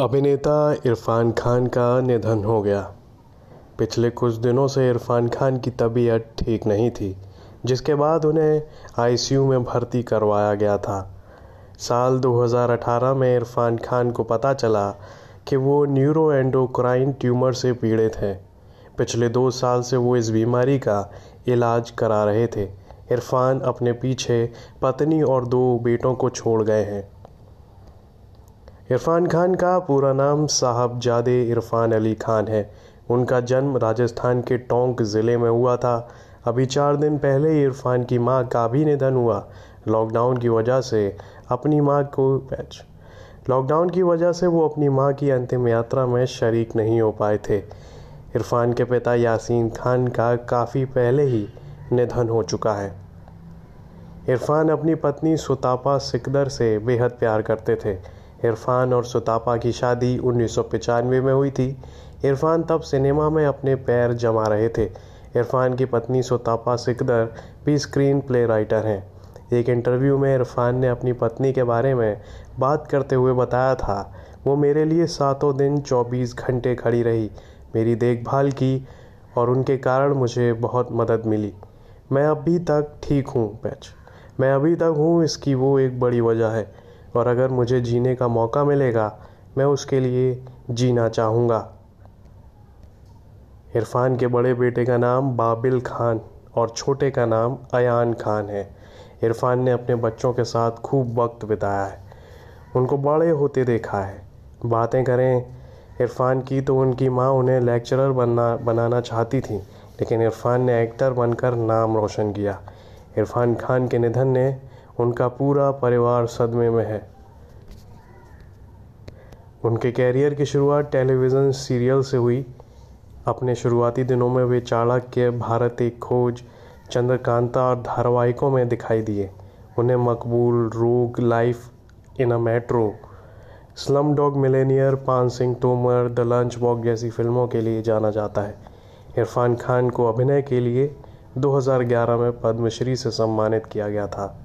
अभिनेता इरफान खान का निधन हो गया। पिछले कुछ दिनों से इरफान खान की तबीयत ठीक नहीं थी, जिसके बाद उन्हें आईसीयू में भर्ती करवाया गया था। साल 2018 में इरफान खान को पता चला कि वो न्यूरो एंडोक्राइन ट्यूमर से पीड़ित हैं। पिछले दो साल से वो इस बीमारी का इलाज करा रहे थे। इरफान अपने पीछे पत्नी और दो बेटों को छोड़ गए हैं। इरफान खान का पूरा नाम साहबजादे इरफान अली खान है। उनका जन्म राजस्थान के टोंक ज़िले में हुआ था। अभी चार दिन पहले इरफान की माँ का भी निधन हुआ। लॉकडाउन की वजह से अपनी माँ को पैच लॉकडाउन की वजह से वो अपनी माँ की अंतिम यात्रा में शरीक नहीं हो पाए थे। इरफान के पिता यासीन खान का काफ़ी पहले ही निधन हो चुका है। इरफान अपनी पत्नी सुतापा सिकदर से बेहद प्यार करते थे। इरफान और सुतापा की शादी उन्नीस में हुई थी। इरफान तब सिनेमा में अपने पैर जमा रहे थे। इरफान की पत्नी सुतापा सिकदर भी स्क्रीन प्ले राइटर हैं। एक इंटरव्यू में इरफान ने अपनी पत्नी के बारे में बात करते हुए बताया था, वो मेरे लिए सातों दिन चौबीस घंटे खड़ी रही, मेरी देखभाल की और उनके कारण मुझे बहुत मदद मिली। मैं अभी तक ठीक हूँ पैच मैं अभी तक हूँ, इसकी वो एक बड़ी वजह है। और अगर मुझे जीने का मौका मिलेगा, मैं उसके लिए जीना चाहूँगा। इरफान के बड़े बेटे का नाम बाबिल खान और छोटे का नाम अयान खान है। इरफान ने अपने बच्चों के साथ खूब वक्त बिताया है। उनको बड़े होते देखा है। बातें करें, इरफान की तो उनकी माँ उन्हें लेक्चरर बनना, बनाना चाहती थी, लेकिन इरफान ने एक्टर बनकर नाम रोशन किया। इरफान खान के निधन ने उनका पूरा परिवार सदमे में है। उनके कैरियर की शुरुआत टेलीविज़न सीरियल से हुई। अपने शुरुआती दिनों में वे चाणक्य, भारत एक खोज, चंद्रकांता और धारावाहिकों में दिखाई दिए। उन्हें Maqbool, Rog, Life in a Metro Slumdog Millionaire, Paan Singh Tomar, the Lunchbox जैसी फ़िल्मों के लिए जाना जाता है। इरफान खान को अभिनय के लिए 2011 में पद्मश्री से सम्मानित किया गया था।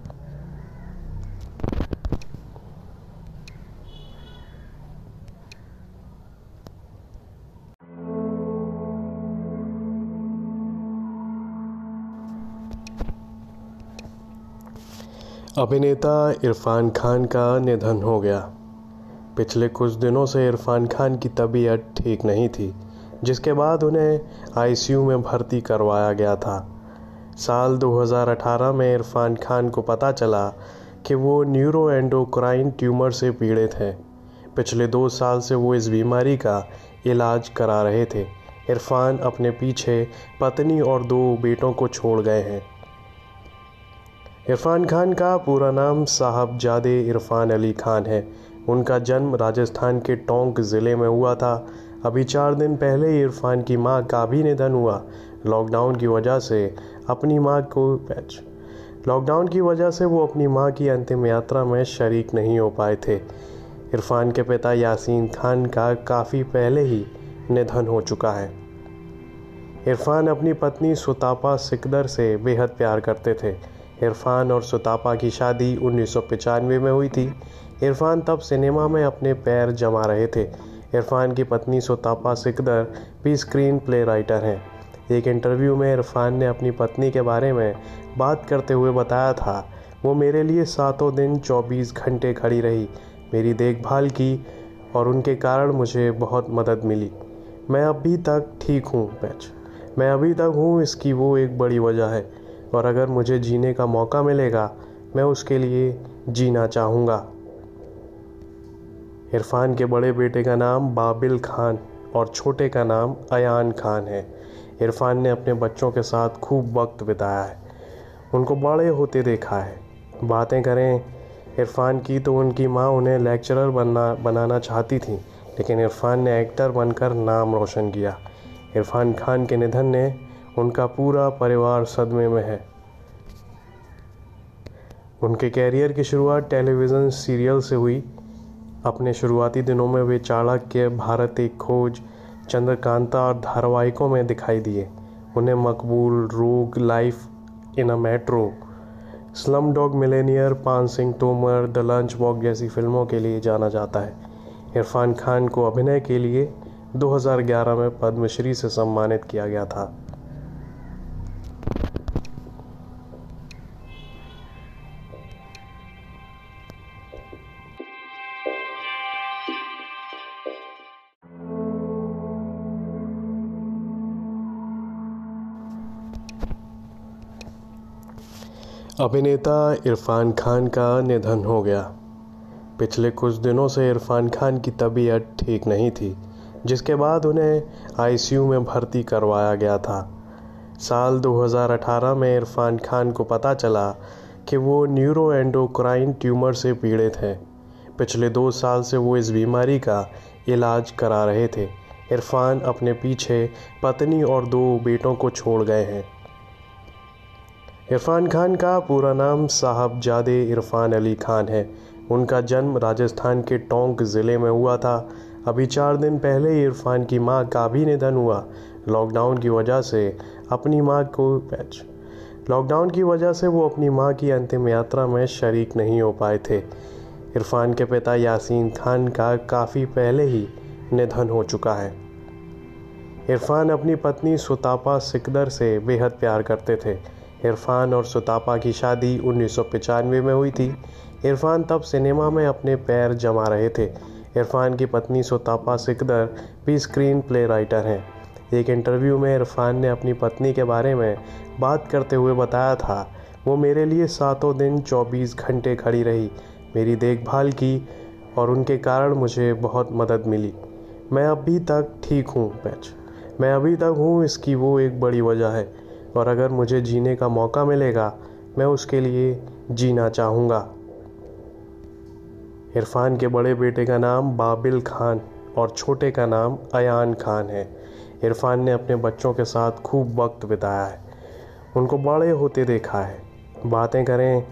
अभिनेता इरफान खान का निधन हो गया। पिछले कुछ दिनों से इरफान खान की तबीयत ठीक नहीं थी, जिसके बाद उन्हें आईसीयू में भर्ती करवाया गया था। साल 2018 में इरफान खान को पता चला कि वो न्यूरो एंडोक्राइन ट्यूमर से पीड़ित हैं। पिछले दो साल से वो इस बीमारी का इलाज करा रहे थे। इरफान अपने पीछे पत्नी और दो बेटों को छोड़ गए हैं। इरफान खान का पूरा नाम साहबजादे इरफान अली खान है। उनका जन्म राजस्थान के टोंक ज़िले में हुआ था। अभी चार दिन पहले इरफान की माँ का भी निधन हुआ। लॉकडाउन की वजह से अपनी माँ को लॉकडाउन की वजह से वो अपनी माँ की अंतिम यात्रा में शरीक नहीं हो पाए थे। इरफान के पिता यासीन खान का काफ़ी पहले ही निधन हो चुका है। इरफान अपनी पत्नी सुतापा सिकदर से बेहद प्यार करते थे। इरफान और सुतापा की शादी उन्नीस में हुई थी। इरफान तब सिनेमा में अपने पैर जमा रहे थे। इरफान की पत्नी सुतापा सिकदर भी स्क्रीन प्ले राइटर हैं। एक इंटरव्यू में इरफान ने अपनी पत्नी के बारे में बात करते हुए बताया था, वो मेरे लिए सातों दिन चौबीस घंटे खड़ी रही, मेरी देखभाल की और उनके कारण मुझे बहुत मदद मिली। मैं अभी तक ठीक हूँ पैच मैं अभी तक हूँ, इसकी वो एक बड़ी वजह है। और अगर मुझे जीने का मौका मिलेगा, मैं उसके लिए जीना चाहूँगा। इरफान के बड़े बेटे का नाम बाबिल खान और छोटे का नाम अयान खान है। इरफान ने अपने बच्चों के साथ खूब वक्त बिताया है। उनको बड़े होते देखा है। बातें करें, इरफान की तो उनकी माँ उन्हें लेक्चरर बनना, बनाना चाहती थी, लेकिन इरफान ने एक्टर बनकर नाम रोशन किया। इरफान खान के निधन ने उनका पूरा परिवार सदमे में है। उनके कैरियर की शुरुआत टेलीविज़न सीरियल से हुई। अपने शुरुआती दिनों में वे चाणक्य, भारत एक खोज, चंद्रकांता और धारावाहिकों में दिखाई दिए। उन्हें Maqbool, Rog, Life in a Metro Slumdog Millionaire, Paan Singh Tomar, the Lunchbox जैसी फ़िल्मों के लिए जाना जाता है। इरफान खान को अभिनय के लिए 2011 में पद्मश्री से सम्मानित किया गया था। अभिनेता इरफान खान का निधन हो गया। पिछले कुछ दिनों से इरफान खान की तबीयत ठीक नहीं थी, जिसके बाद उन्हें आईसीयू में भर्ती करवाया गया था। साल 2018 में इरफान खान को पता चला कि वो न्यूरो एंडोक्राइन ट्यूमर से पीड़ित हैं। पिछले दो साल से वो इस बीमारी का इलाज करा रहे थे। इरफान अपने पीछे पत्नी और दो बेटों को छोड़ गए हैं। इरफान खान का पूरा नाम साहबजादे इरफान अली खान है। उनका जन्म राजस्थान के टोंक ज़िले में हुआ था। अभी चार दिन पहले इरफान की माँ का भी निधन हुआ। लॉकडाउन की वजह से अपनी माँ को लॉकडाउन की वजह से वो अपनी माँ की अंतिम यात्रा में शरीक नहीं हो पाए थे। इरफान के पिता यासीन खान का काफ़ी पहले ही निधन हो चुका है। इरफान अपनी पत्नी सुतापा सिकदर से बेहद प्यार करते थे। इरफान और सुतापा की शादी उन्नीस में हुई थी। इरफान तब सिनेमा में अपने पैर जमा रहे थे। इरफान की पत्नी सुतापा सिकदर भी स्क्रीन प्ले राइटर हैं। एक इंटरव्यू में इरफान ने अपनी पत्नी के बारे में बात करते हुए बताया था, वो मेरे लिए सातों दिन 24 घंटे खड़ी रही, मेरी देखभाल की और उनके कारण मुझे बहुत मदद मिली। मैं अभी तक ठीक हूँ पैच मैं अभी तक हूँ, इसकी वो एक बड़ी वजह है। और अगर मुझे जीने का मौका मिलेगा, मैं उसके लिए जीना चाहूँगा। इरफान के बड़े बेटे का नाम बाबिल खान और छोटे का नाम अयान खान है। इरफान ने अपने बच्चों के साथ खूब वक्त बिताया है। उनको बड़े होते देखा है। बातें करें,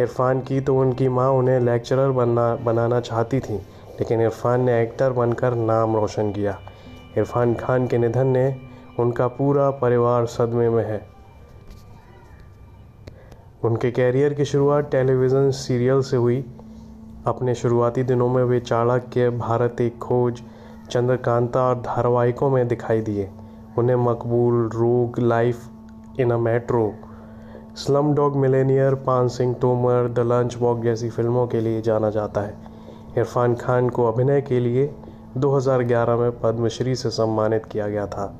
इरफान की तो उनकी माँ उन्हें लेक्चरर बनना, बनाना चाहती थी, लेकिन इरफान ने एक्टर बनकर नाम रोशन किया। इरफान खान के निधन ने उनका पूरा परिवार सदमे में है। उनके कैरियर की शुरुआत टेलीविज़न सीरियल से हुई। अपने शुरुआती दिनों में वे चाणक्य, भारत एक खोज, चंद्रकांता और धारावाहिकों में दिखाई दिए। उन्हें Maqbool, Rog, Life in a Metro, Slumdog Millionaire, Paan Singh Tomar, the Lunchbox जैसी फ़िल्मों के लिए जाना जाता है। इरफान खान को अभिनय के लिए 2011 में पद्मश्री से सम्मानित किया गया था।